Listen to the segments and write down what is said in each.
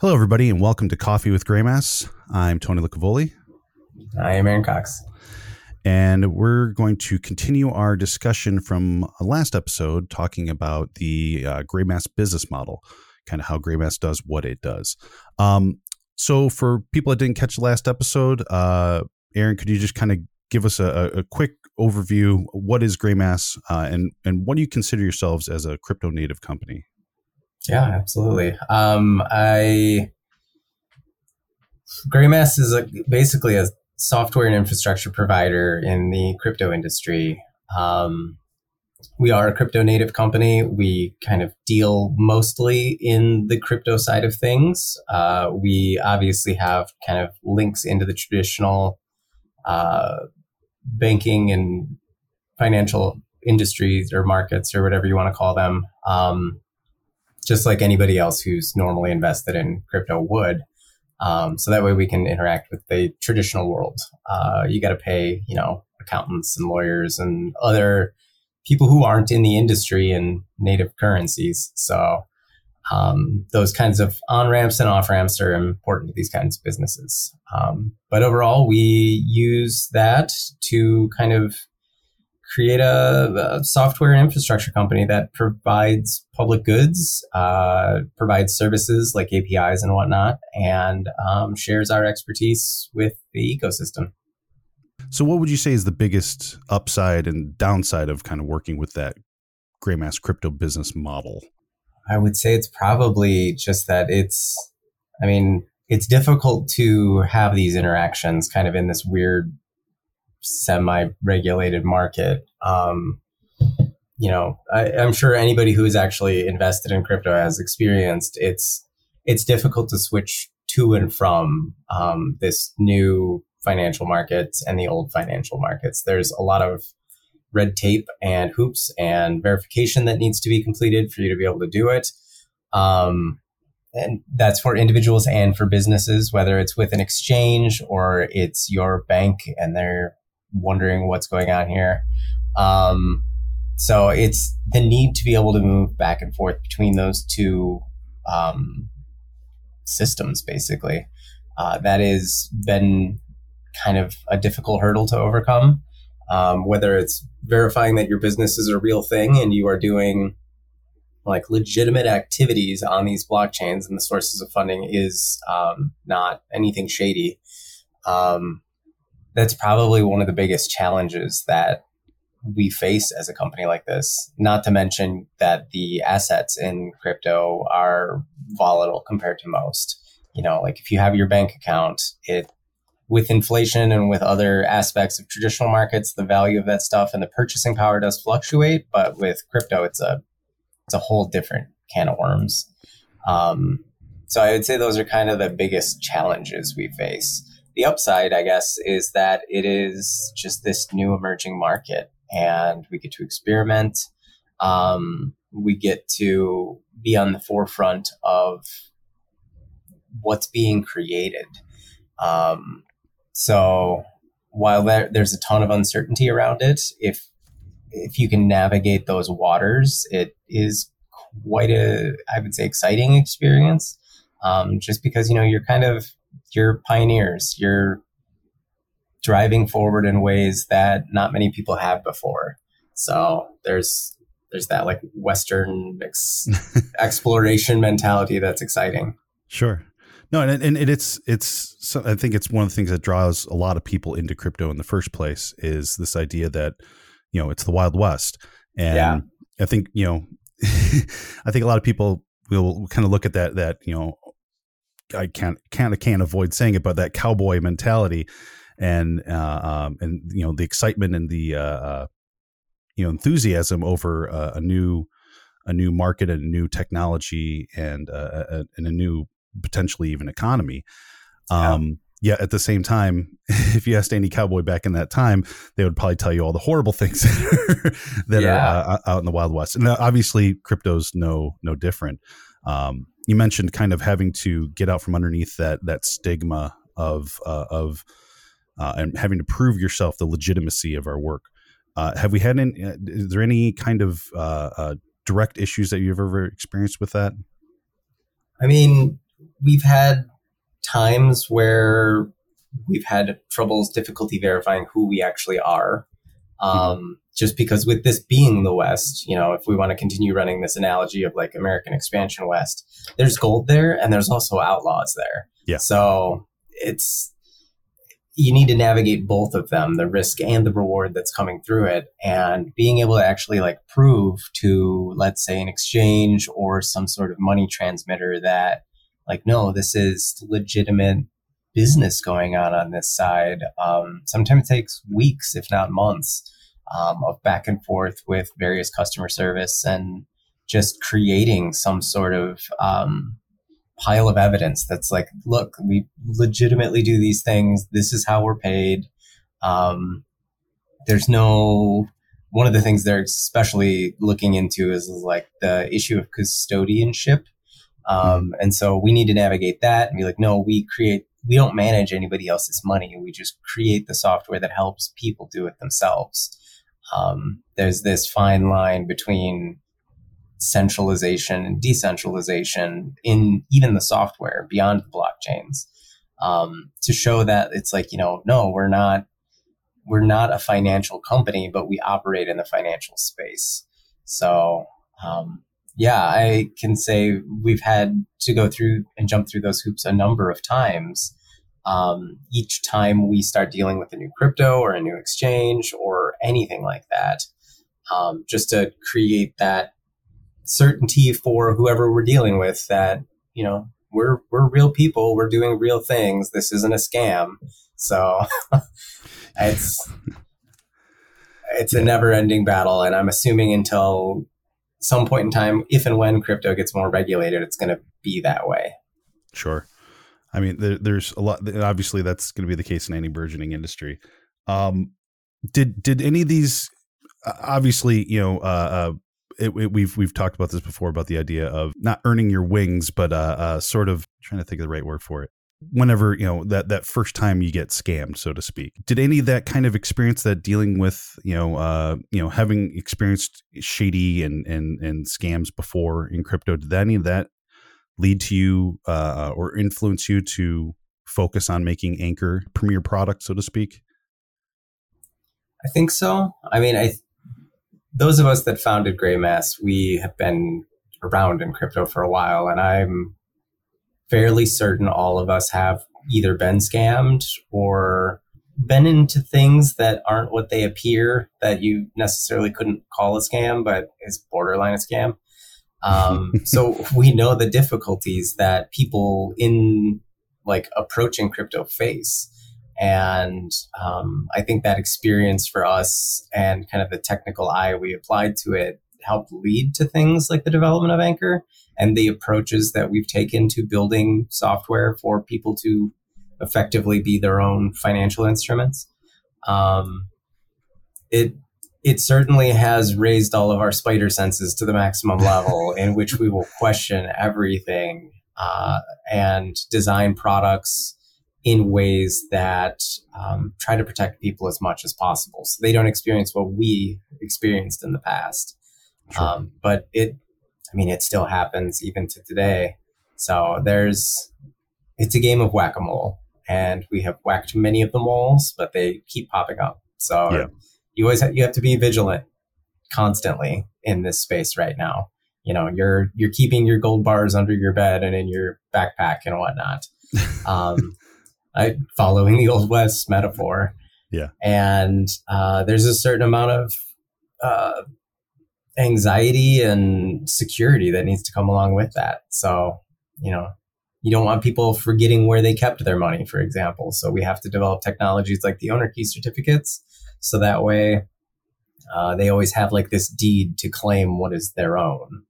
Hello, everybody, and welcome to Coffee with Greymass. I'm Tony Lucavoli. I am Aaron Cox. And we're going to continue our discussion from last episode talking about the uh, Greymass business model, kind of how Greymass does what it does. Um, so, for people that didn't catch the last episode, uh, Aaron, could you just kind of give us a, a quick overview? What is Greymass, uh, and and what do you consider yourselves as a crypto native company? Yeah, absolutely. Um, I Greymass is a, basically a software and infrastructure provider in the crypto industry. Um, we are a crypto native company. We kind of deal mostly in the crypto side of things. Uh, we obviously have kind of links into the traditional uh, banking and financial industries or markets or whatever you want to call them. Um, just like anybody else who's normally invested in crypto would. Um, so that way we can interact with the traditional world. Uh, you got to pay, you know, accountants and lawyers and other people who aren't in the industry in native currencies. So um, those kinds of on ramps and off ramps are important to these kinds of businesses. Um, but overall, we use that to kind of create a, a, software and infrastructure company that provides public goods, uh, provides services like APIs and whatnot, and um, shares our expertise with the ecosystem. So, what would you say is the biggest upside and downside of kind of working with that Greymass crypto business model? I would say it's probably just that it's, I mean, it's difficult to have these interactions kind of in this weird semi-regulated market. Um, you know, I, am sure anybody who is actually invested in crypto has experienced it's it's difficult to switch to and from um, this new financial markets and the old financial markets. There's a lot of red tape and hoops and verification that needs to be completed for you to be able to do it. Um, and that's for individuals and for businesses, whether it's with an exchange or it's your bank and they're wondering what's going on here. Um, so it's the need to be able to move back and forth between those two um, systems, basically. Uh, that has been kind of a difficult hurdle to overcome. Um, whether it's verifying that your business is a real thing and you are doing like legitimate activities on these blockchains and the sources of funding is um, not anything shady. Um, that's probably one of the biggest challenges that we face as a company like this. Not to mention that the assets in crypto are volatile compared to most. You know, like if you have your bank account, it with inflation and with other aspects of traditional markets, the value of that stuff and the purchasing power does fluctuate. But with crypto, it's a it's a whole different can of worms. Um, so I would say those are kind of the biggest challenges we face the upside, I guess, is that it is just this new emerging market and we get to experiment. Um, we get to be on the forefront of what's being created. Um, so while there, there's a ton of uncertainty around it, if if you can navigate those waters, it is quite a, I would say, exciting experience. Um, just because you know you're kind of you're pioneers. You're driving forward in ways that not many people have before. So there's there's that like Western ex- exploration mentality that's exciting. Sure. No, and, and it's it's I think it's one of the things that draws a lot of people into crypto in the first place is this idea that you know it's the Wild West, and yeah. I think you know I think a lot of people will kind of look at that that you know I can't kind of can't avoid saying it, but that cowboy mentality and uh, um, and you know the excitement and the uh, uh, you know enthusiasm over uh, a new a new market and a new technology and uh, a, and a new potentially even economy. Um, yeah. at the same time, if you asked any cowboy back in that time, they would probably tell you all the horrible things that yeah. are uh, out in the Wild West. And obviously, crypto's no no different. Um, you mentioned kind of having to get out from underneath that that stigma of uh, of uh, and having to prove yourself the legitimacy of our work. Uh, have we had any? Uh, is there any kind of uh, uh, direct issues that you've ever experienced with that? I mean, we've had times where we've had troubles, difficulty verifying who we actually are. Mm-hmm. Um. Just because with this being the West, you know, if we want to continue running this analogy of like American expansion West, there's gold there and there's also outlaws there. Yeah. So it's you need to navigate both of them, the risk and the reward that's coming through it. And being able to actually like prove to, let's say, an exchange or some sort of money transmitter that, like, no, this is legitimate business going on on this side. Um, sometimes it takes weeks, if not months, um, of back and forth with various customer service and just creating some sort of um, pile of evidence that's like, look, we legitimately do these things. This is how we're paid. Um, there's no one of the things they're especially looking into is like the issue of custodianship. Um, mm-hmm. and so we need to navigate that and be like, no, we create we don't manage anybody else's money. We just create the software that helps people do it themselves. Um, there's this fine line between centralization and decentralization in even the software beyond the blockchains um, to show that it's like you know no we're not we're not a financial company but we operate in the financial space so um, yeah, I can say we've had to go through and jump through those hoops a number of times. Um, each time we start dealing with a new crypto or a new exchange or anything like that, um, just to create that certainty for whoever we're dealing with that you know we're we're real people, we're doing real things. This isn't a scam, so it's it's a never ending battle, and I'm assuming until some point in time, if and when crypto gets more regulated, it's going to be that way. Sure. I mean, there, there's a lot. Obviously, that's going to be the case in any burgeoning industry. Um, did did any of these? Obviously, you know, uh, uh, it, it, we've we've talked about this before about the idea of not earning your wings, but uh, uh, sort of trying to think of the right word for it whenever you know that that first time you get scammed so to speak. Did any of that kind of experience that dealing with you know uh you know having experienced shady and and and scams before in crypto did any of that lead to you uh or influence you to focus on making anchor premier product so to speak? I think so. I mean i those of us that founded greymass we have been around in crypto for a while and i'm fairly certain all of us have either been scammed or been into things that aren't what they appear that you necessarily couldn't call a scam, but is borderline a scam. Um, so we know the difficulties that people in like approaching crypto face. And um, I think that experience for us and kind of the technical eye we applied to it helped lead to things like the development of Anchor and the approaches that we've taken to building software for people to effectively be their own financial instruments. Um, it it certainly has raised all of our spider senses to the maximum level, in which we will question everything uh, and design products in ways that um, try to protect people as much as possible, so they don't experience what we experienced in the past. Sure. Um, but it I mean, it still happens even to today. So there's, it's a game of whack a mole, and we have whacked many of the moles, but they keep popping up. So yeah. you always have, you have to be vigilant constantly in this space right now. You know, you're you're keeping your gold bars under your bed and in your backpack and whatnot. Um, I following the old west metaphor. Yeah, and uh, there's a certain amount of uh, anxiety and security that needs to come along with that. So, you know, you don't want people forgetting where they kept their money, for example. So we have to develop technologies like the owner key certificates. So that way, uh, they always have like this deed to claim what is their own.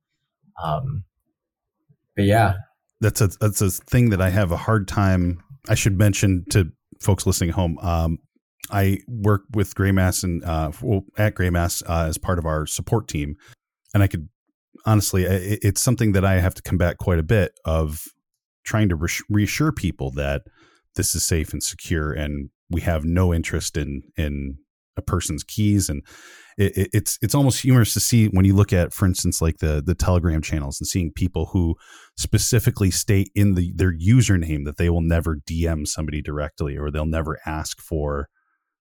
Um, but yeah, that's a that's a thing that I have a hard time. I should mention to folks listening at home. Um, I work with Greymass and uh, well, at Greymass uh, as part of our support team, and I could honestly, it, it's something that I have to combat quite a bit of trying to reassure people that this is safe and secure, and we have no interest in in a person's keys. And it, it's it's almost humorous to see when you look at for instance like the the telegram channels and seeing people who specifically state in the their username that they will never dm somebody directly or they'll never ask for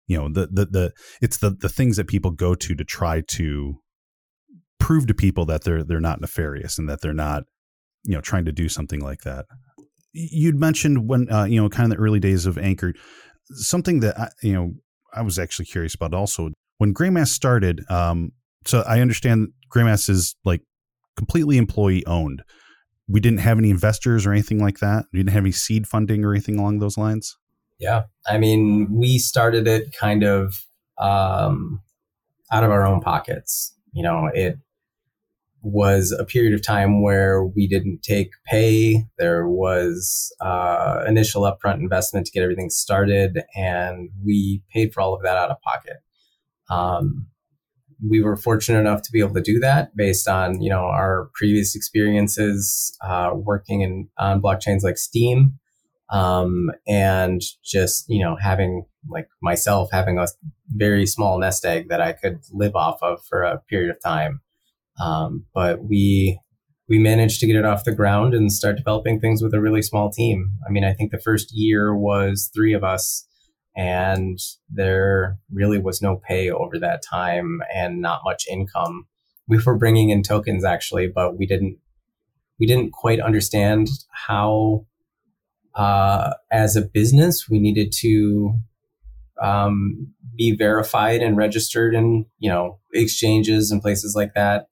you know the the the it's the the things that people go to to try to prove to people that they're they're not nefarious and that they're not you know trying to do something like that. You'd mentioned when uh, you know kind of the early days of anchor. Something that I, you know i was actually curious about also when greymass started um so i understand greymass is like completely employee owned we didn't have any investors or anything like that. We didn't have any seed funding or anything along those lines yeah i mean we started it kind of um out of our own pockets you know it was a period of time where we didn't take pay. There was uh, initial upfront investment to get everything started, and we paid for all of that out of pocket. Um, we were fortunate enough to be able to do that based on you know our previous experiences uh, working in on blockchains like Steem, um, and just you know having like myself having a very small nest egg that I could live off of for a period of time. Um, but we we managed to get it off the ground and start developing things with a really small team. I mean, I think the first year was three of us, and there really was no pay over that time and not much income. We were bringing in tokens actually, but we didn't we didn't quite understand how, uh, as a business, we needed to um, be verified and registered in you know exchanges and places like that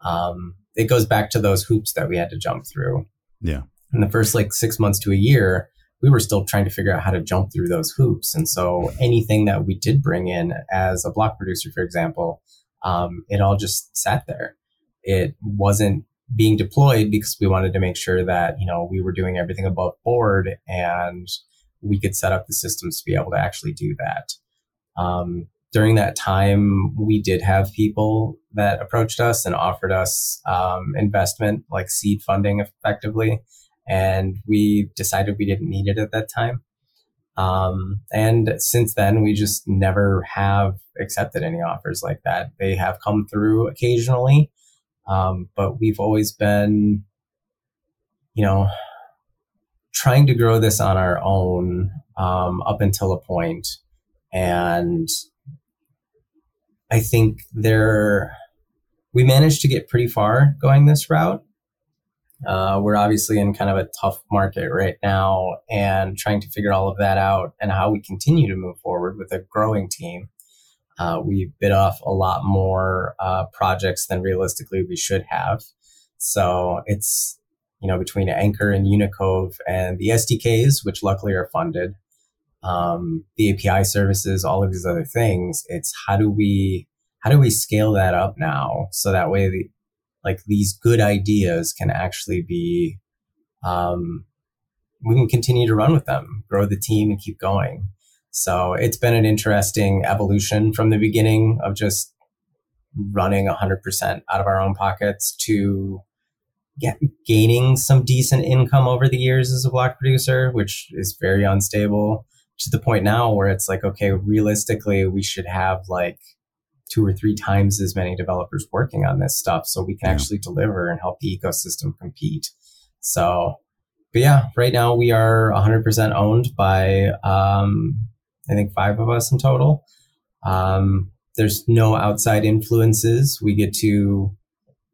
um, it goes back to those hoops that we had to jump through. Yeah. In the first like six months to a year, we were still trying to figure out how to jump through those hoops. And so anything that we did bring in as a block producer, for example, um, it all just sat there. It wasn't being deployed because we wanted to make sure that, you know, we were doing everything above board and we could set up the systems to be able to actually do that. Um, during that time, we did have people that approached us and offered us um, investment, like seed funding, effectively. And we decided we didn't need it at that time. Um, and since then, we just never have accepted any offers like that. They have come through occasionally, um, but we've always been, you know, trying to grow this on our own um, up until a point. And I think there we managed to get pretty far going this route. Uh, we're obviously in kind of a tough market right now and trying to figure all of that out and how we continue to move forward with a growing team. Uh, we bit off a lot more uh, projects than realistically we should have. So it's, you know, between Anchor and Unicove and the SDKs, which luckily are funded, um, the API services, all of these other things. It's how do we how do we scale that up now so that way the, like these good ideas can actually be um, we can continue to run with them, grow the team, and keep going. So it's been an interesting evolution from the beginning of just running 100% out of our own pockets to get, gaining some decent income over the years as a block producer, which is very unstable to the point now where it's like, okay, realistically, we should have like two or three times as many developers working on this stuff so we can yeah. actually deliver and help the ecosystem compete. So, but yeah, right now we are 100% owned by, um, I think five of us in total. Um, there's no outside influences. We get to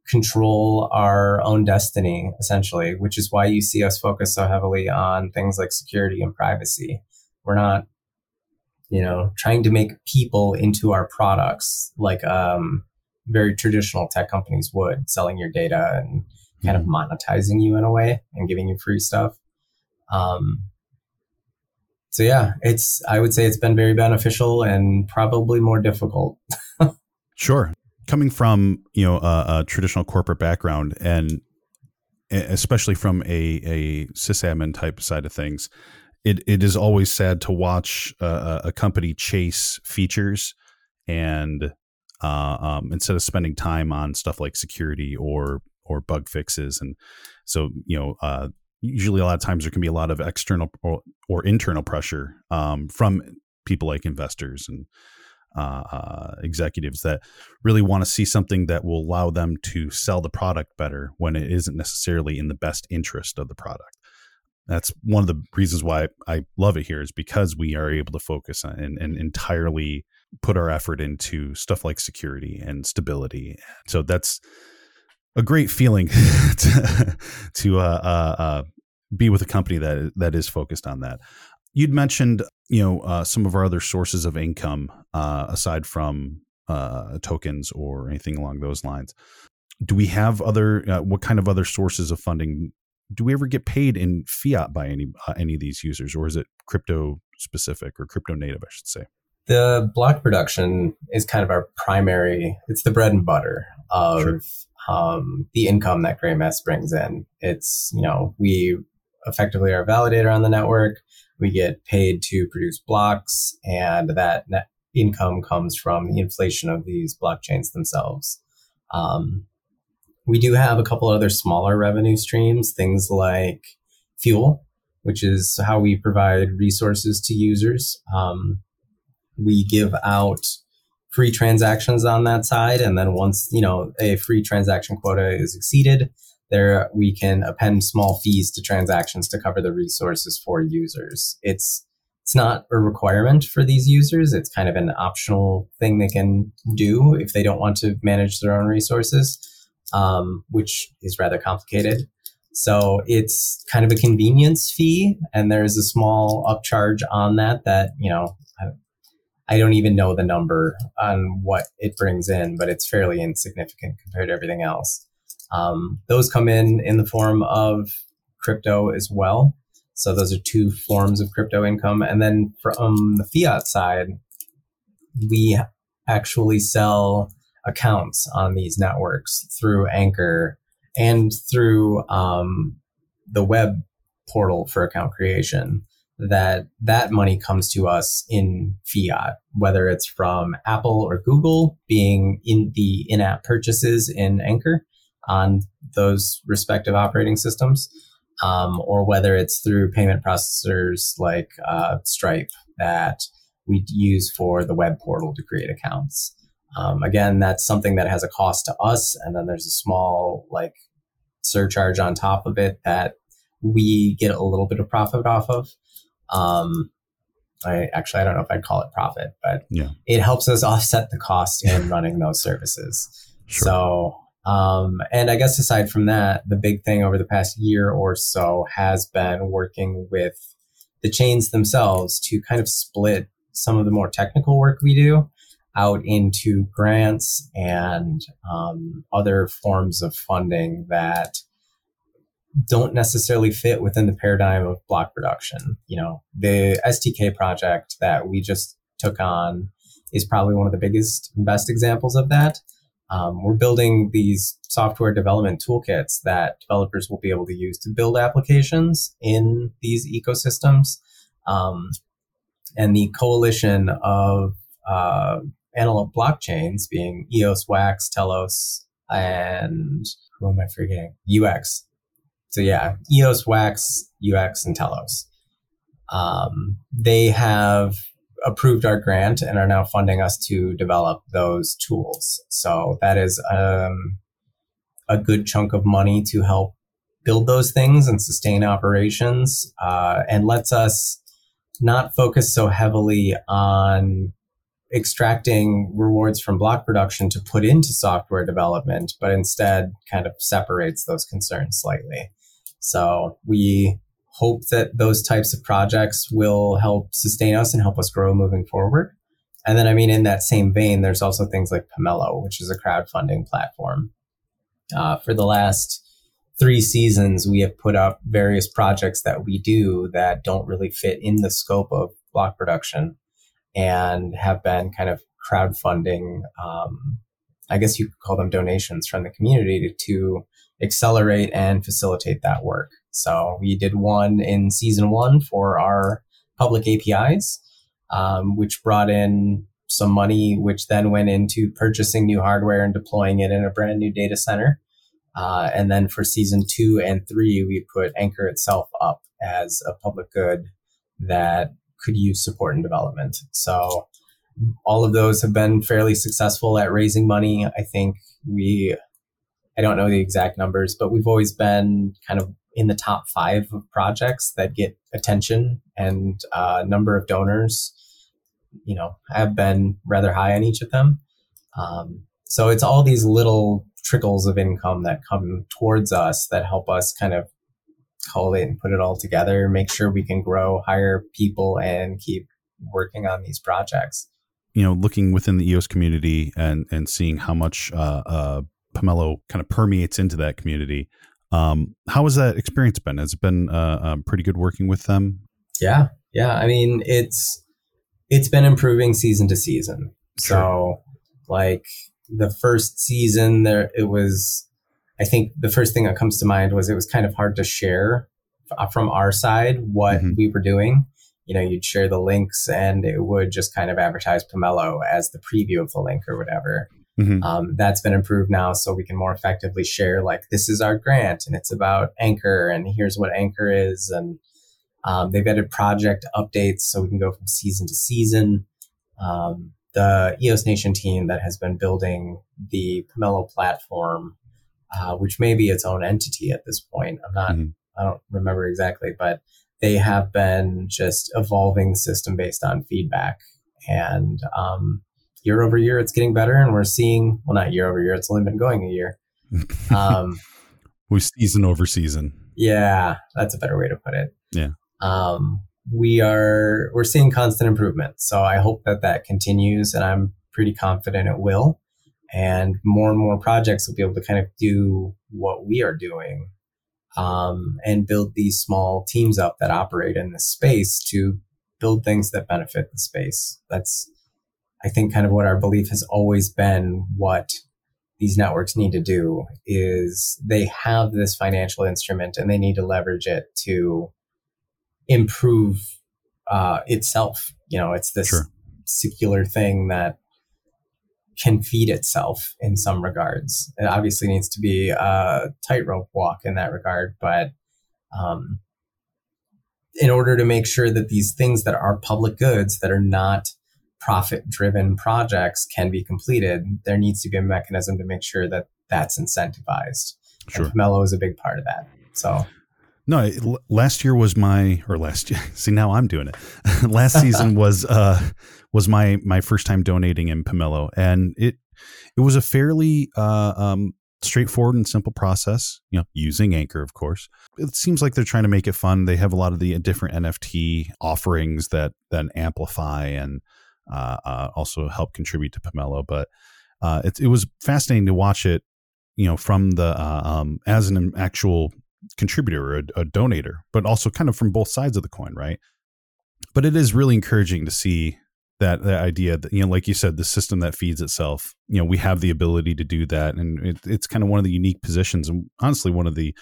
control our own destiny, essentially, which is why you see us focus so heavily on things like security and privacy. We're not, you know, trying to make people into our products like um, very traditional tech companies would, selling your data and kind of mm-hmm. monetizing you in a way and giving you free stuff. Um, so yeah, it's I would say it's been very beneficial and probably more difficult. sure, coming from you know a, a, traditional corporate background and especially from a a sysadmin type side of things, it it is always sad to watch a, a company chase features and uh, um, instead of spending time on stuff like security or or bug fixes and so you know uh, usually a lot of times there can be a lot of external or, or internal pressure um, from people like investors and uh, uh, executives that really want to see something that will allow them to sell the product better when it isn't necessarily in the best interest of the product. That's one of the reasons why I love it here is because we are able to focus on and, and entirely put our effort into stuff like security and stability. So that's a great feeling to, to uh, uh, uh, be with a company that that is focused on that. You'd mentioned, you know, uh, some of our other sources of income uh, aside from uh, tokens or anything along those lines. Do we have other? Uh, what kind of other sources of funding? Do we ever get paid in fiat by any uh, any of these users, or is it crypto specific or crypto native? I should say. The block production is kind of our primary. It's the bread and butter of sure. um, the income that Greymass brings in. It's you know we effectively a validator on the network. We get paid to produce blocks, and that net income comes from the inflation of these blockchains themselves. Um, we do have a couple other smaller revenue streams, things like fuel, which is how we provide resources to users. Um, we give out free transactions on that side, and then once you know a free transaction quota is exceeded, there we can append small fees to transactions to cover the resources for users. It's it's not a requirement for these users. It's kind of an optional thing they can do if they don't want to manage their own resources, um, which is rather complicated. So it's kind of a convenience fee, and there's a small upcharge on that. That you know, I, I don't even know the number on what it brings in, but it's fairly insignificant compared to everything else. Um, those come in in the form of crypto as well. So those are two forms of crypto income. And then from the fiat side, we actually sell accounts on these networks through Anchor and through um, the web portal for account creation. That that money comes to us in fiat, whether it's from Apple or Google, being in the in-app purchases in Anchor, on those respective operating systems, um, or whether it's through payment processors like uh, Stripe that we use for the web portal to create accounts. Um, again, that's something that has a cost to us, and then there's a small like surcharge on top of it that we get a little bit of profit off of. Um, I actually I don't know if I'd call it profit, but yeah. it helps us offset the cost in running those services. Sure. So um, and I guess aside from that, the big thing over the past year or so has been working with the chains themselves to kind of split some of the more technical work we do out into grants and um, other forms of funding that don't necessarily fit within the paradigm of block production. You know, the SDK project that we just took on is probably one of the biggest and best examples of that. Um, we're building these software development toolkits that developers will be able to use to build applications in these ecosystems. Um, and the coalition of uh, Antelope blockchains, being EOS, Wax, Telos, and who am I forgetting? UX. So yeah, EOS, Wax, UX, and Telos. Um, they have approved our grant and are now funding us to develop those tools. So that is um, a good chunk of money to help build those things and sustain operations uh, and lets us not focus so heavily on extracting rewards from block production to put into software development, but instead kind of separates those concerns slightly. So we hope that those types of projects will help sustain us and help us grow moving forward. And then, I mean, in that same vein, there's also things like Pomelo, which is a crowdfunding platform. Uh, for the last three seasons, we have put up various projects that we do that don't really fit in the scope of block production and have been kind of crowdfunding. Um, I guess you could call them donations from the community to, to accelerate and facilitate that work. So we did one in season one for our public APIs, um, which brought in some money, which then went into purchasing new hardware and deploying it in a brand new data center. Uh, and then for season two and three, we put Anchor itself up as a public good that could use support and development. So all of those have been fairly successful at raising money. I think we, I don't know the exact numbers, but we've always been kind of in the top five of projects that get attention and uh, number of donors, you know, have been rather high on each of them. Um, so it's all these little trickles of income that come towards us that help us kind of collate and put it all together, make sure we can grow, hire people, and keep working on these projects. You know, looking within the EOS community and and seeing how much uh, uh, Pomelo kind of permeates into that community. Um, how has that experience been? Has it been uh, um, pretty good working with them? Yeah, yeah. I mean, it's it's been improving season to season. Sure. So, like the first season, there it was I think the first thing that comes to mind was it was kind of hard to share uh, from our side what mm-hmm. we were doing. You know, you'd share the links and it would just kind of advertise Pomelo as the preview of the link or whatever. Mm-hmm. Um, that's been improved now so we can more effectively share like this is our grant and it's about anchor and here's what anchor is and um, they've added project updates so we can go from season to season um, the eos nation team that has been building the pomelo platform uh, which may be its own entity at this point. I'm not, mm-hmm. I don't remember exactly, but they have been just evolving the system based on feedback. And um, year over year, it's getting better. And we're seeing, well, not year over year, it's only been going a year. Um, we season over season. Yeah, that's a better way to put it. Yeah. Um, we are we're seeing constant improvement, so I hope that that continues, and I'm pretty confident it will and more and more projects will be able to kind of do what we are doing um, and build these small teams up that operate in this space to build things that benefit the space. That's, I think, kind of what our belief has always been. What these networks need to do is they have this financial instrument and they need to leverage it to improve uh, itself. You know, it's this sure. secular thing that can feed itself in some regards. It obviously needs to be a tightrope walk in that regard, but um, in order to make sure that these things that are public goods that are not profit driven projects can be completed, there needs to be a mechanism to make sure that that's incentivized. Sure. And Pomelo is a big part of that. So no, last year was my or last year. See, now I'm doing it. last season was uh was my my first time donating in Pomelo, and it it was a fairly uh, um, straightforward and simple process. You know, using Anchor, of course. It seems like they're trying to make it fun. They have a lot of the different NFT offerings that then amplify and also help contribute to Pomelo. But uh, it it was fascinating to watch it. You know, from the uh, um, as an actual contributor or a, a donator, but also kind of from both sides of the coin, right? But it is really encouraging to see that that idea that you know like you said the system that feeds itself you know we have the ability to do that and it, it's kind of one of the unique positions and honestly one of the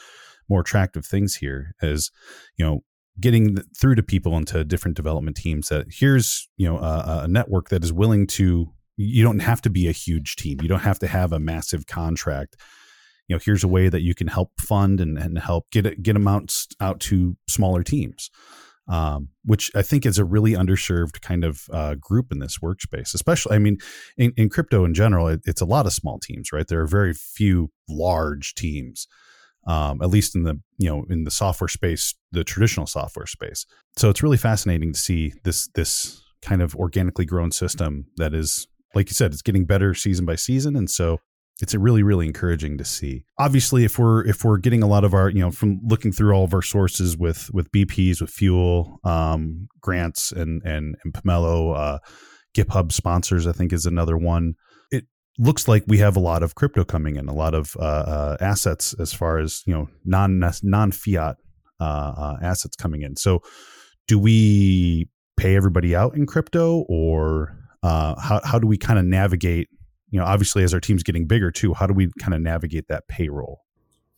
more attractive things here is you know getting through to people into different development teams that here's you know a, a network that is willing to you don't have to be a huge team you don't have to have a massive contract you know here's a way that you can help fund and, and help get get amounts out to smaller teams um, which I think is a really underserved kind of uh, group in this workspace. Especially, I mean, in, in crypto in general, it, it's a lot of small teams, right? There are very few large teams, um, at least in the you know in the software space, the traditional software space. So it's really fascinating to see this this kind of organically grown system that is, like you said, it's getting better season by season, and so it's really really encouraging to see. Obviously if we're if we're getting a lot of our you know from looking through all of our sources with with bps with fuel um, grants and and and pomelo uh, github sponsors i think is another one looks like we have a lot of crypto coming in a lot of uh, uh, assets as far as you know non non fiat uh, uh, assets coming in so do we pay everybody out in crypto or uh, how, how do we kind of navigate you know, obviously as our team's getting bigger too, how do we kind of navigate that payroll?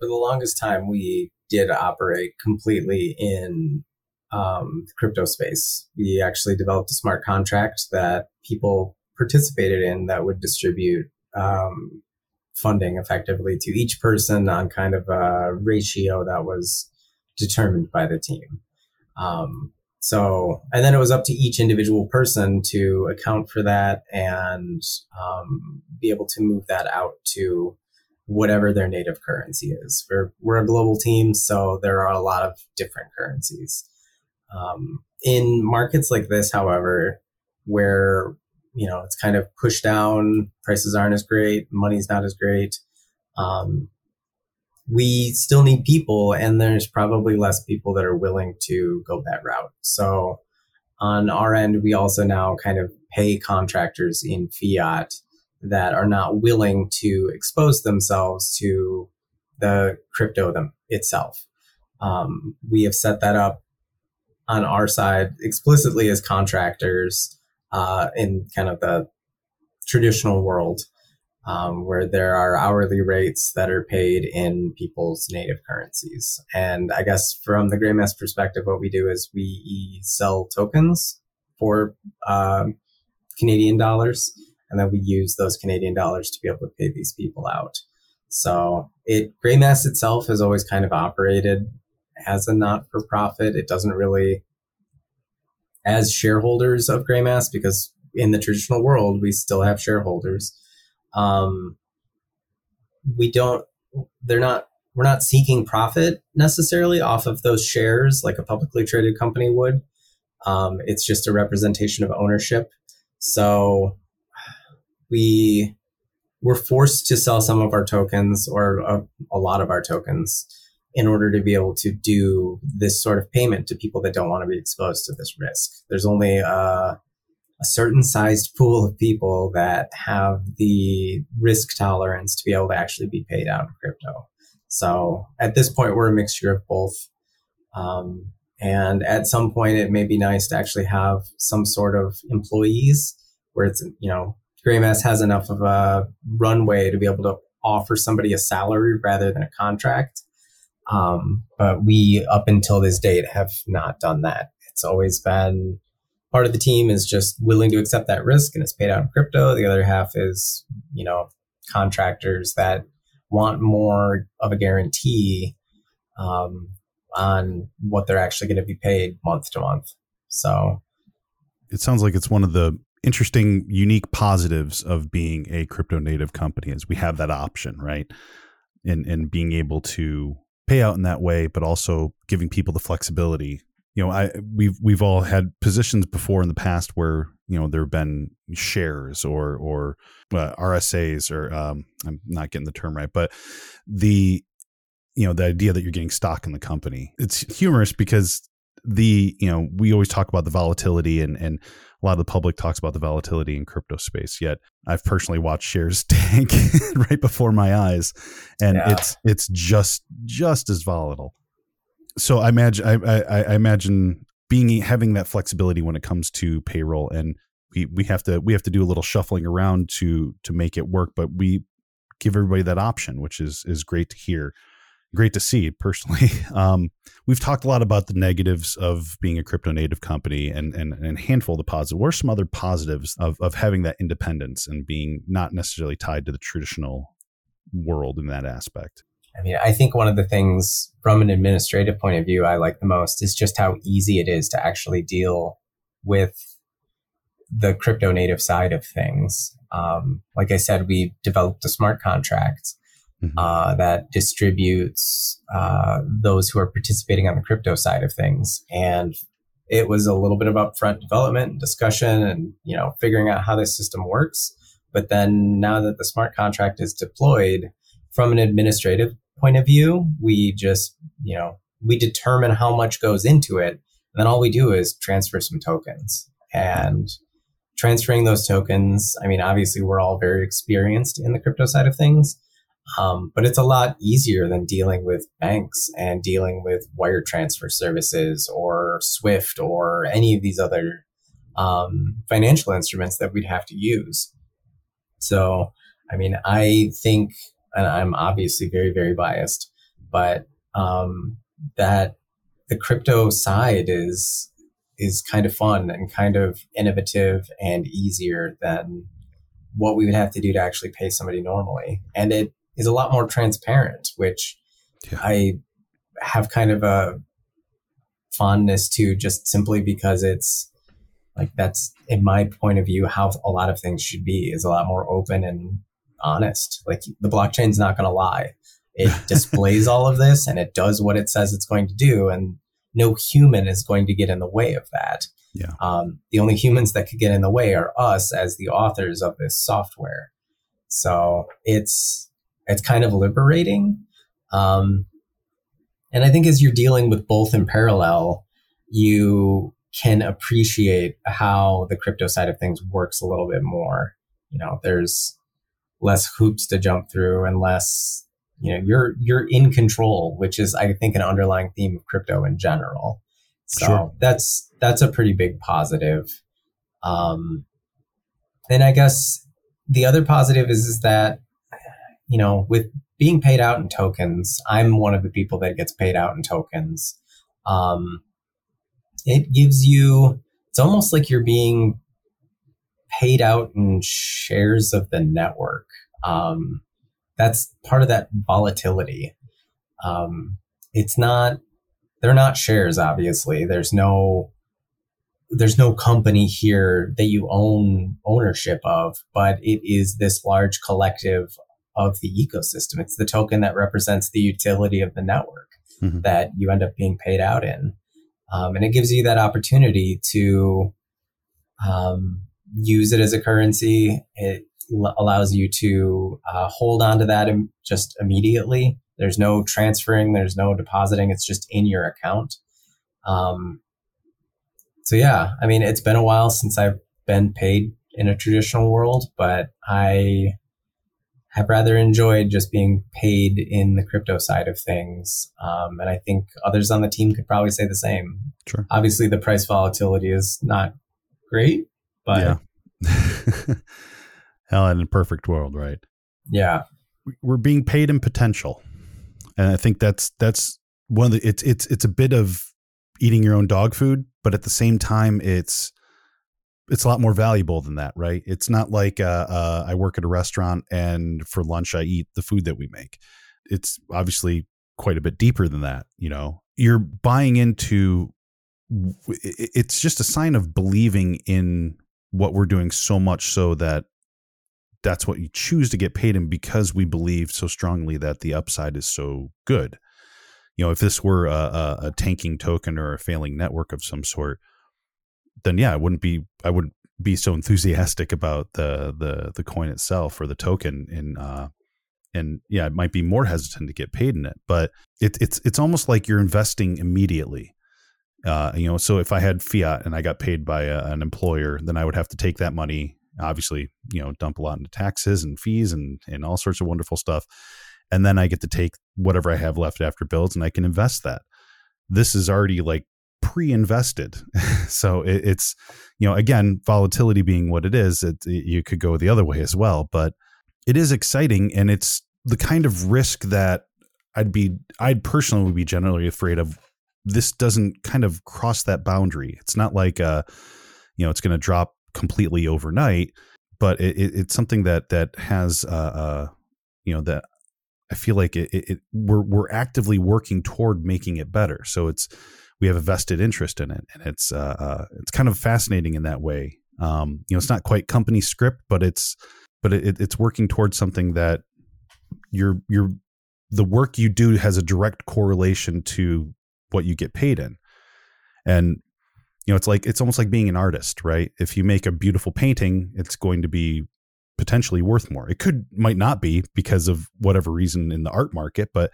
For the longest time, we did operate completely in um, the crypto space. We actually developed a smart contract that people participated in that would distribute um, funding effectively to each person on kind of a ratio that was determined by the team. Um, So, and then it was up to each individual person to account for that and um, be able to move that out to whatever their native currency is. We're, we're a global team, so there are a lot of different currencies. Um, in markets like this, however, where you know it's kind of pushed down, prices aren't as great, money's not as great. Um, we still need people, and there's probably less people that are willing to go that route. So on our end, we also now kind of pay contractors in fiat that are not willing to expose themselves to the crypto them itself. Um, we have set that up on our side explicitly as contractors uh, in kind of the traditional world um, where there are hourly rates that are paid in people's native currencies. And I guess from the Greymass perspective, what we do is we sell tokens for uh, Canadian dollars, and then we use those Canadian dollars to be able to pay these people out. So it Greymass itself has always kind of operated as a not for profit. It doesn't really, as shareholders of Greymass, because in the traditional world, we still have shareholders. Um, we don't, they're not, we're not seeking profit necessarily off of those shares like a publicly traded company would. Um, it's just a representation of ownership. So we were forced to sell some of our tokens or a, a lot of our tokens in order to be able to do this sort of payment to people that don't want to be exposed to this risk. There's only a, a certain sized pool of people that have the risk tolerance to be able to actually be paid out in crypto. So at this point, we're a mixture of both. Um, and at some point, it may be nice to actually have some sort of employees where it's, you know, Greymass has enough of a runway to be able to offer somebody a salary rather than a contract um, but we, up until this date, have not done that. It's always been part of the team is just willing to accept that risk and it's paid out in crypto. The other half is, you know, contractors that want more of a guarantee um, on what they're actually going to be paid month to month. So it sounds like it's one of the interesting, unique positives of being a crypto native company is we have that option, right? And and being able to pay out in that way, but also giving people the flexibility. You know, I we've we've all had positions before in the past where you know there have been shares or or uh, RSAs or um, I'm not getting the term right, but the you know the idea that you're getting stock in the company. It's humorous because the you know we always talk about the volatility and and a lot of the public talks about the volatility in crypto space yet i've personally watched shares tank right before my eyes and yeah. it's it's just just as volatile so i imagine I, I, I imagine being having that flexibility when it comes to payroll and we, we have to we have to do a little shuffling around to to make it work but we give everybody that option which is is great to hear great to see personally. Um, we've talked a lot about the negatives of being a crypto native company and, and, a handful of the positives. What are some other positives of, of having that independence and being not necessarily tied to the traditional world in that aspect? I mean, I think one of the things from an administrative point of view I like the most is just how easy it is to actually deal with the crypto native side of things. Um, like I said, we developed a smart contract mm-hmm. uh, that distributes uh, those who are participating on the crypto side of things. And it was a little bit of upfront development and discussion and, you know, figuring out how this system works. But then now that the smart contract is deployed from an administrative point of view, we just, you know, we determine how much goes into it. And then all we do is transfer some tokens and transferring those tokens. I mean, obviously we're all very experienced in the crypto side of things. Um, but it's a lot easier than dealing with banks and dealing with wire transfer services or Swift or any of these other um, financial instruments that we'd have to use. So, I mean, I think, and I'm obviously very, very biased, but um, that the crypto side is is kind of fun and kind of innovative and easier than what we would have to do to actually pay somebody normally. And it is a lot more transparent, which yeah. I have kind of a fondness to just simply because it's like that's in my point of view how a lot of things should be is a lot more open and honest. Like the blockchain's not going to lie. It displays all of this and it does what it says it's going to do, and no human is going to get in the way of that. Yeah. Um, the only humans that could get in the way are us as the authors of this software. So it's it's kind of liberating. Um, and I think as you're dealing with both in parallel, you can appreciate how the crypto side of things works a little bit more. You know, there's less hoops to jump through and less, you know, you're you're in control, which is I think an underlying theme of crypto in general. So sure. that's that's a pretty big positive. Um, and I guess the other positive is is that you know with being paid out in tokens, I'm one of the people that gets paid out in tokens. Um, it gives you it's almost like you're being paid out in shares of the network. Um, that's part of that volatility. Um, it's not they're not shares obviously there's no there's no company here that you own ownership of but it is this large collective of the ecosystem it's the token that represents the utility of the network mm-hmm. that you end up being paid out in um, and it gives you that opportunity to um, use it as a currency. It l- allows you to uh, hold on to that Im- just immediately. There's no transferring, there's no depositing. It's just in your account. Um, so yeah, I mean, it's been a while since I've been paid in a traditional world, but I have rather enjoyed just being paid in the crypto side of things. Um, and I think others on the team could probably say the same. Sure. Obviously, the price volatility is not great, but yeah. hell, in a perfect world, right? Yeah, we're being paid in potential, and I think that's that's one of the it's it's it's a bit of eating your own dog food, but at the same time, it's it's a lot more valuable than that, right? It's not like uh, uh, I work at a restaurant and for lunch I eat the food that we make. It's obviously quite a bit deeper than that. You know, you're buying into. It's just a sign of believing in what we're doing so much so that that's what you choose to get paid in because we believe so strongly that the upside is so good. You know, if this were a, a, a tanking token or a failing network of some sort, then yeah, I wouldn't be I wouldn't be so enthusiastic about the the the coin itself or the token in uh and yeah, it might be more hesitant to get paid in it, but it, it's it's almost like you're investing immediately. Uh, you know, so if I had fiat and I got paid by a, an employer, then I would have to take that money, obviously, you know, dump a lot into taxes and fees and and all sorts of wonderful stuff, and then I get to take whatever I have left after bills and I can invest that. This is already like pre-invested. So it, it's you know again volatility being what it is it, it, you could go the other way as well but it is exciting and it's the kind of risk that i'd be i'd personally would be generally afraid of. This doesn't kind of cross that boundary. It's not like uh you know it's going to drop completely overnight but it, it's something that that has uh, uh you know that I feel like it, it, we're we're actively working toward making it better. So it's we have a vested interest in it, and it's uh, uh, it's kind of fascinating in that way. Um, you know, it's not quite company script, but it's but it, it's working towards something that you're you're the work you do has a direct correlation to what you get paid in, and you know it's like it's almost like being an artist, right? If you make a beautiful painting, it's going to be potentially worth more. It could might not be because of whatever reason in the art market, but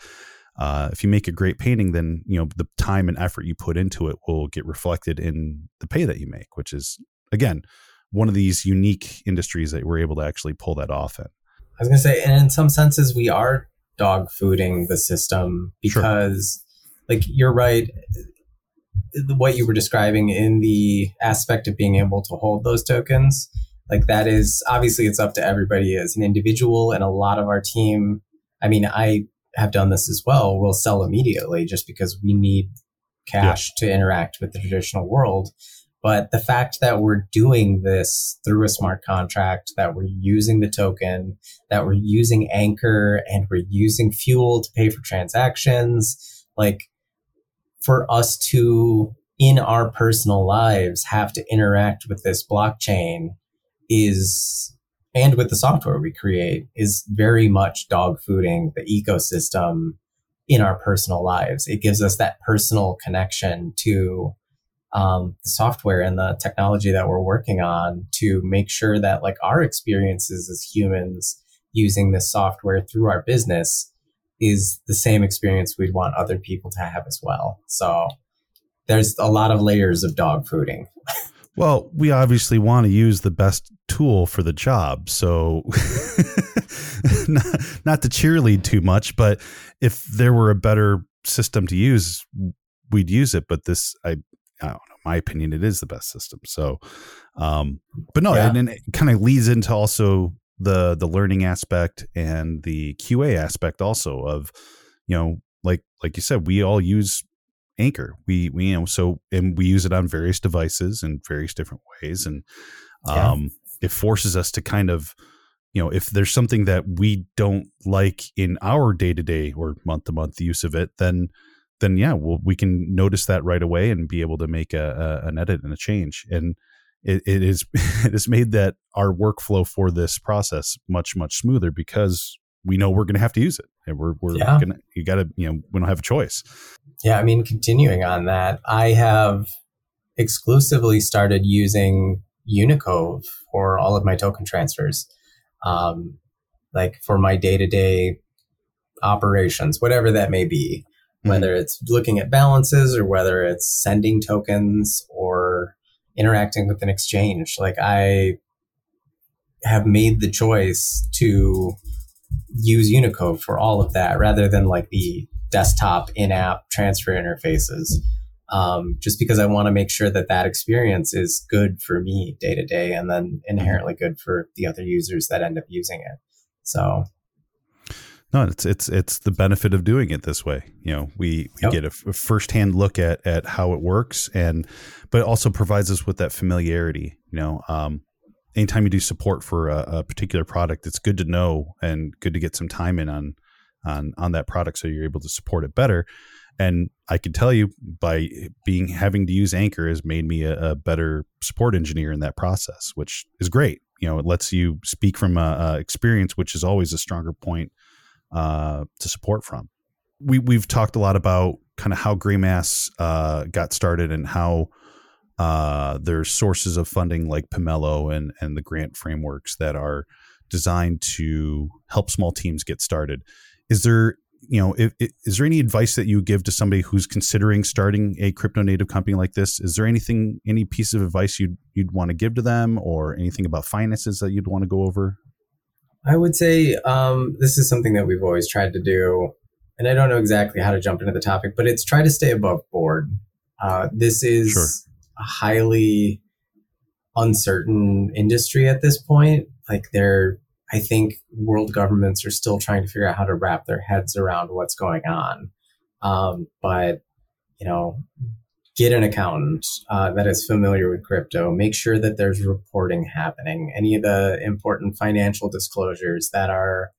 uh, if you make a great painting, then you know the time and effort you put into it will get reflected in the pay that you make, which is again one of these unique industries that we're able to actually pull that off in. I was going to say, and in some senses, we are dog fooding the system because, sure. like, you're right. What you were describing in the aspect of being able to hold those tokens, like that is obviously it's up to everybody as an individual, and a lot of our team. I mean, I have done this as well will sell immediately just because we need cash yeah. to interact with the traditional world. But the fact that we're doing this through a smart contract, that we're using the token, that we're using Anchor and we're using fuel to pay for transactions, like for us to in our personal lives have to interact with this blockchain is and with the software we create is very much dog fooding the ecosystem in our personal lives. It gives us that personal connection to um, the software and the technology that we're working on to make sure that like our experiences as humans using this software through our business is the same experience we'd want other people to have as well. So there's a lot of layers of dog fooding. well, we obviously want to use the best tool for the job. So not, not to cheerlead too much, but if there were a better system to use, we'd use it. But this, I, I don't know. My opinion, it is the best system. So, um, but no, yeah. and, and it kind of leads into also the the learning aspect and the QA aspect also of, you know, like like you said, we all use Anchor. We we you know so and we use it on various devices in various different ways, and um, yeah. it forces us to kind of you know if there's something that we don't like in our day to day or month to month use of it, then then yeah, well, we can notice that right away and be able to make a, a an edit and a change. And it, it is it has made that our workflow for this process much much smoother because we know we're going to have to use it and we're, we're yeah. gonna you gotta you know we don't have a choice yeah i mean continuing on that i have exclusively started using unicove for all of my token transfers um, like for my day-to-day operations whatever that may be mm-hmm. whether it's looking at balances or whether it's sending tokens or interacting with an exchange like i have made the choice to use Unicove for all of that rather than like the desktop in-app transfer interfaces. Um, just because I want to make sure that that experience is good for me day to day, and then inherently good for the other users that end up using it. So, no, it's it's it's the benefit of doing it this way. You know, we, we yep. get a, a firsthand look at at how it works, and but it also provides us with that familiarity. You know, um, anytime you do support for a, a, particular product, it's good to know and good to get some time in on on on that product so you're able to support it better. And I can tell you by being having to use Anchor has made me a, a better support engineer in that process, which is great. You know, it lets you speak from a, a experience, which is always a stronger point uh, to support from. We we've talked a lot about kind of how Greymass uh, got started and how uh, there's sources of funding like Pomelo and and the grant frameworks that are designed to help small teams get started. Is there you know if, is there any advice that you give to somebody who's considering starting a crypto native company like this? Is there anything any piece of advice you'd you'd want to give to them, or anything about finances that you'd want to go over? I would say um, this is something that we've always tried to do, and I don't know exactly how to jump into the topic, but it's try to stay above board. Uh, this is sure highly uncertain industry at this point. Like they're, I think world governments are still trying to figure out how to wrap their heads around what's going on. Um, but you know, get an accountant uh, that is familiar with crypto. Make sure that there's reporting happening. Any of the important financial disclosures that are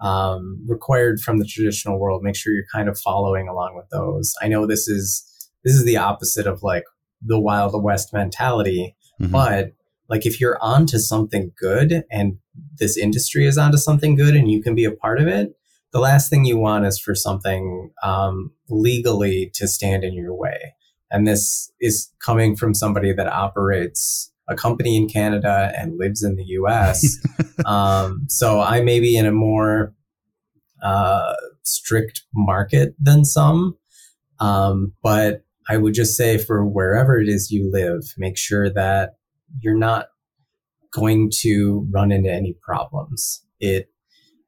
um, required from the traditional world. Make sure you're kind of following along with those. I know this is this is the opposite of like the Wild West mentality. Mm-hmm. But like if you're onto something good and this industry is onto something good and you can be a part of it, the last thing you want is for something um, legally to stand in your way. And this is coming from somebody that operates a company in Canada and lives in the US. um, so I may be in a more uh, strict market than some. Um, but I would just say for wherever it is you live, make sure that you're not going to run into any problems. It,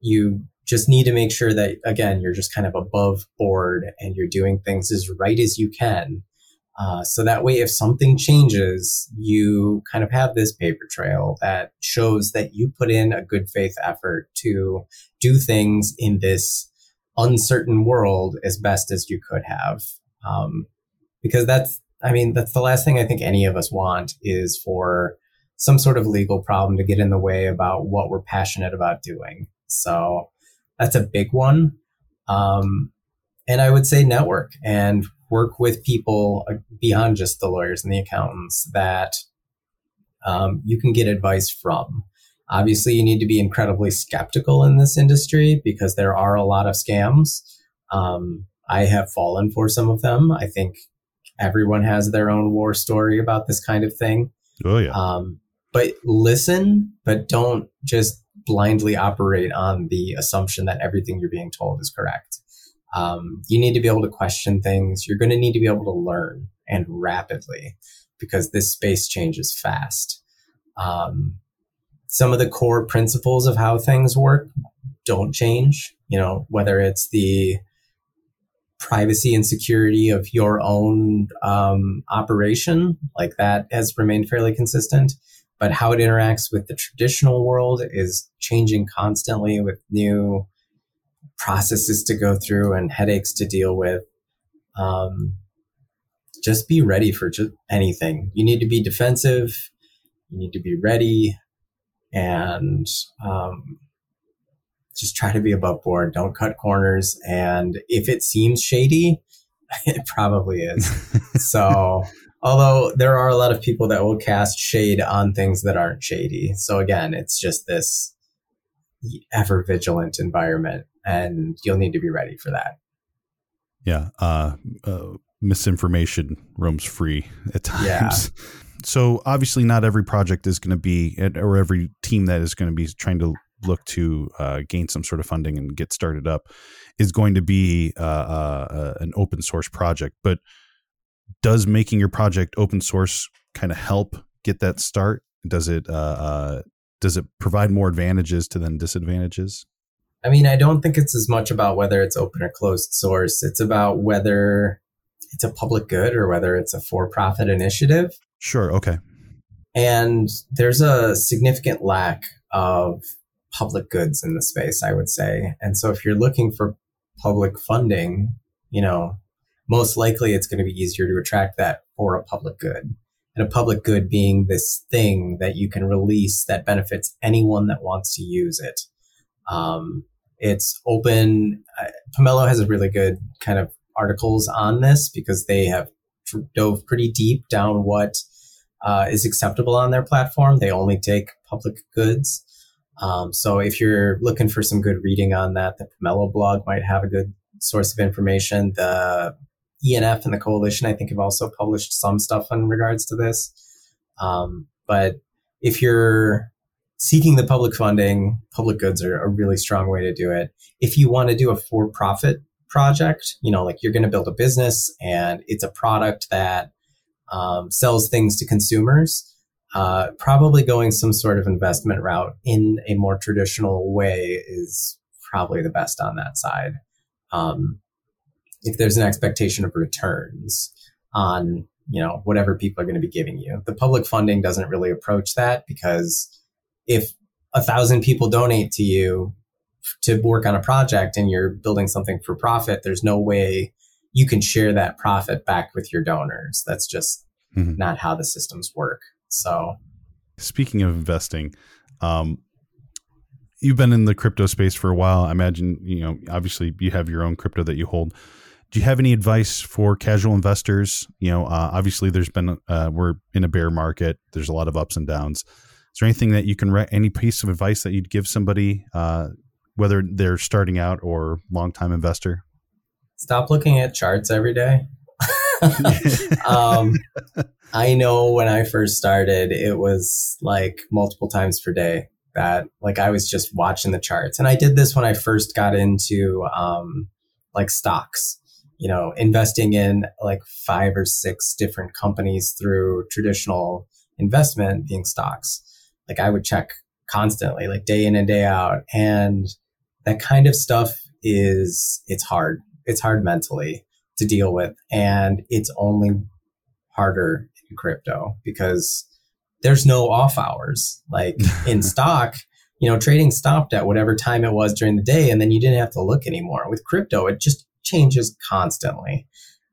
you just need to make sure that, again, you're just kind of above board and you're doing things as right as you can. Uh, so that way, if something changes, you kind of have this paper trail that shows that you put in a good faith effort to do things in this uncertain world as best as you could have. Um, because that's I mean that's the last thing I think any of us want is for some sort of legal problem to get in the way about what we're passionate about doing. So that's a big one. Um, and I would say network and work with people uh, beyond just the lawyers and the accountants that um, you can get advice from. Obviously, you need to be incredibly skeptical in this industry because there are a lot of scams. Um, I have fallen for some of them. I think everyone has their own war story about this kind of thing. Oh, yeah. Um, but listen, but don't just blindly operate on the assumption that everything you're being told is correct. Um, you need to be able to question things. You're going to need to be able to learn and rapidly because this space changes fast. Um, some of the core principles of how things work don't change. You know, whether it's the privacy and security of your own um, operation, like that has remained fairly consistent. But how it interacts with the traditional world is changing constantly with new processes to go through and headaches to deal with. Um, just be ready for just anything. You need to be defensive. You need to be ready, and um, just try to be above board. Don't cut corners. And if it seems shady, it probably is. so, although there are a lot of people that will cast shade on things that aren't shady. So again, it's just this ever vigilant environment, and you'll need to be ready for that. Yeah. Uh, uh, misinformation roams free at times. Yeah. So obviously, not every project is going to be, or every team that is going to be trying to look to uh, gain some sort of funding and get started up is going to be uh, uh, uh, an open source project. But does making your project open source kind of help get that start? Does it uh, uh, does it provide more advantages to than disadvantages? I mean, I don't think it's as much about whether it's open or closed source. It's about whether it's a public good or whether it's a for profit initiative. Sure. Okay. And there's a significant lack of public goods in the space, I would say. And so if you're looking for public funding, you know, most likely it's going to be easier to attract that for a public good. And a public good being this thing that you can release that benefits anyone that wants to use it. Um, it's open. Uh, Pomelo has a really good kind of articles on this because they have dove pretty deep down what uh, is acceptable on their platform. They only take public goods. Um, so if you're looking for some good reading on that, the Pomelo blog might have a good source of information. The ENF and the coalition, I think, have also published some stuff in regards to this. Um, but if you're seeking the public funding, public goods are a really strong way to do it. If you want to do a for profit project. You know, like you're going to build a business and it's a product that um, sells things to consumers. Uh, probably going some sort of investment route in a more traditional way is probably the best on that side. Um, if there's an expectation of returns on you know whatever people are going to be giving you, the public funding doesn't really approach that because if a thousand people donate to you, to work on a project and you're building something for profit, there's no way you can share that profit back with your donors. That's just mm-hmm. not how the systems work. So, speaking of investing, um, you've been in the crypto space for a while. I imagine, you know, obviously you have your own crypto that you hold. Do you have any advice for casual investors? You know, uh, obviously there's been, uh, we're in a bear market. There's a lot of ups and downs. Is there anything that you can, re- any piece of advice that you'd give somebody uh, whether they're starting out or long-time investor? Stop looking at charts every day. um, I know when I first started, it was like multiple times per day that like I was just watching the charts. And I did this when I first got into um, like stocks, you know, investing in like five or six different companies through traditional investment being stocks. Like I would check constantly, like day in and day out. And that kind of stuff is it's hard. It's hard mentally to deal with, and it's only harder in crypto because there's no off hours. Like in stock, you know, trading stopped at whatever time it was during the day, and then you didn't have to look anymore. With crypto, it just changes constantly,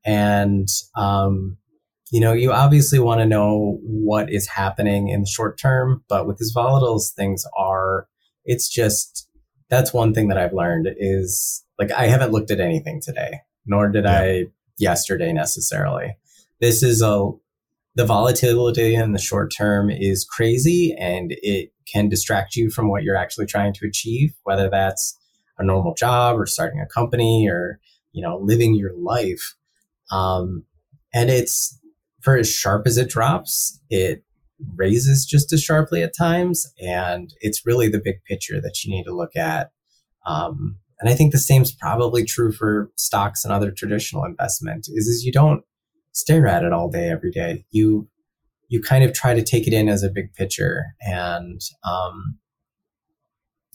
and um, you know, you obviously want to know what is happening in the short term, but with as volatile as things are, it's just that's one thing that I've learned is like I haven't looked at anything today, nor did yeah. I yesterday necessarily. This is a the volatility in the short term is crazy and it can distract you from what you're actually trying to achieve, whether that's a normal job or starting a company or, you know, living your life. Um, and it's for as sharp as it drops, it raises just as sharply at times. And it's really the big picture that you need to look at. Um, and I think the same is probably true for stocks and other traditional investment is, is you don't stare at it all day, every day. You, you kind of try to take it in as a big picture and, um,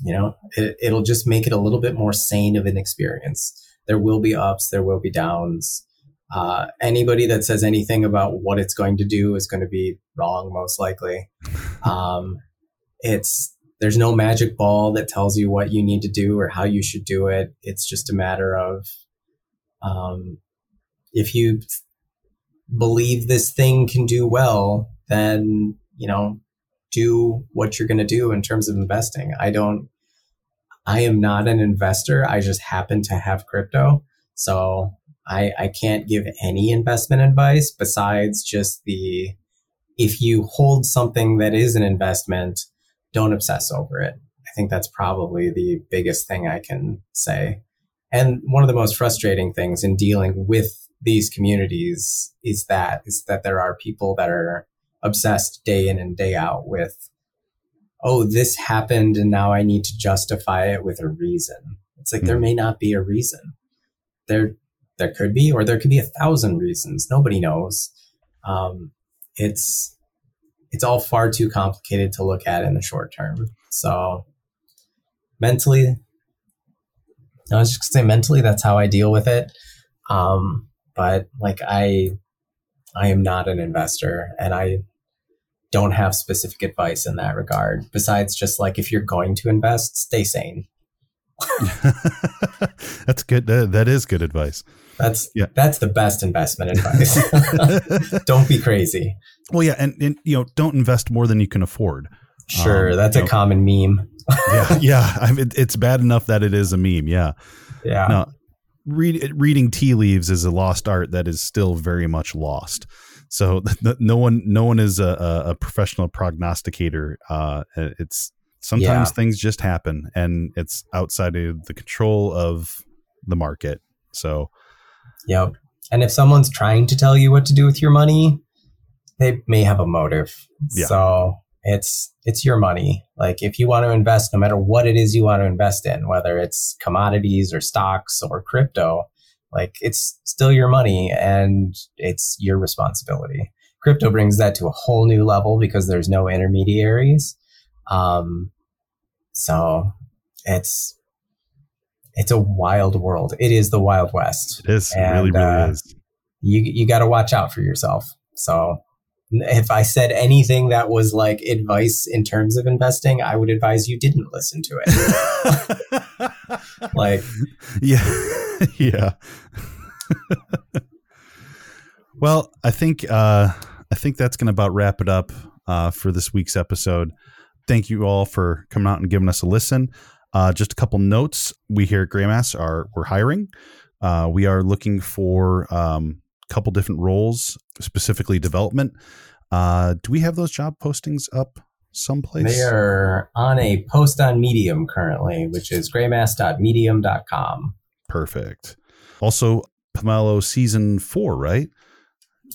you know, it, it'll just make it a little bit more sane of an experience. There will be ups, there will be downs. Uh, anybody that says anything about what it's going to do is going to be wrong, most likely. Um, it's there's no magic ball that tells you what you need to do or how you should do it. It's just a matter of um, if you believe this thing can do well, then you know do what you're going to do in terms of investing. I don't. I am not an investor. I just happen to have crypto, so I, I can't give any investment advice besides just the if you hold something that is an investment, don't obsess over it. I think that's probably the biggest thing I can say. And one of the most frustrating things in dealing with these communities is that is that there are people that are obsessed day in and day out with oh this happened and now i need to justify it with a reason it's like mm-hmm. there hmm. may not be a reason there there could be, or there could be a thousand reasons. Nobody knows. Um, it's it's all far too complicated to look at in the short term. So mentally, I was just gonna say mentally, that's how I deal with it. Um, but like I, I am not an investor, and I don't have specific advice in that regard. Besides, just like if you're going to invest, stay sane. that's good. that is good advice. That's yeah. That's the best investment advice. don't be crazy. Well, yeah, and, and you know, don't invest more than you can afford. Sure, um, that's a know, common meme. yeah, yeah. I mean, it's bad enough that it is a meme. Yeah, yeah. Now, read, reading tea leaves is a lost art that is still very much lost. So no one, no one is a, a professional prognosticator. Uh, it's sometimes yeah. things just happen, and it's outside of the control of the market. So Yep. And if someone's trying to tell you what to do with your money, they may have a motive. Yeah. So it's it's your money. Like if you want to invest, no matter what it is you want to invest in, whether it's commodities or stocks or crypto, like it's still your money and it's your responsibility. Crypto brings that to a whole new level because there's no intermediaries. Um, so it's it's a wild world. It is the Wild West. It is. And, really, really uh, is. You you got to watch out for yourself. So if I said anything that was like advice in terms of investing, I would advise you didn't listen to it. like, yeah, yeah. well, I think uh, I think that's going to about wrap it up uh, for this week's episode. Thank you all for coming out and giving us a listen. Uh, just a couple notes. We here at Greymass are we're hiring. Uh, we are looking for a um, couple different roles, specifically development. Uh, do we have those job postings up someplace? They are on a post on Medium currently, which is greymass.medium.com. Perfect. Also, Pomelo season four, right?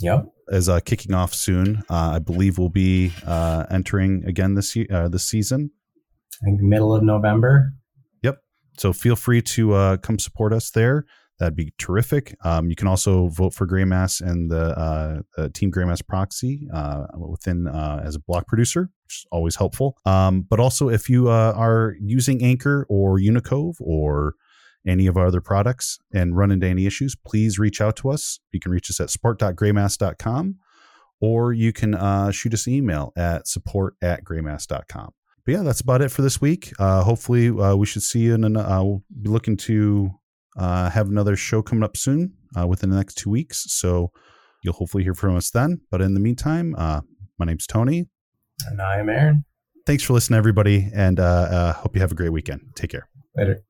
Yep. Is uh, kicking off soon. Uh, I believe we'll be uh, entering again this year, uh, this season. I think middle of November. Yep. So feel free to uh, come support us there. That'd be terrific. Um, you can also vote for Greymass and the, uh, the Team Greymass proxy uh, within uh, as a block producer, which is always helpful. Um, but also, if you uh, are using Anchor or Unicove or any of our other products and run into any issues, please reach out to us. You can reach us at support.greymass.com or you can uh, shoot us an email at support at greymass.com but yeah, that's about it for this week. Uh, hopefully, uh, we should see you. And uh, we'll be looking to uh, have another show coming up soon uh, within the next two weeks. So you'll hopefully hear from us then. But in the meantime, uh, my name's Tony. And I am Aaron. Thanks for listening, everybody. And uh, uh, hope you have a great weekend. Take care. Later.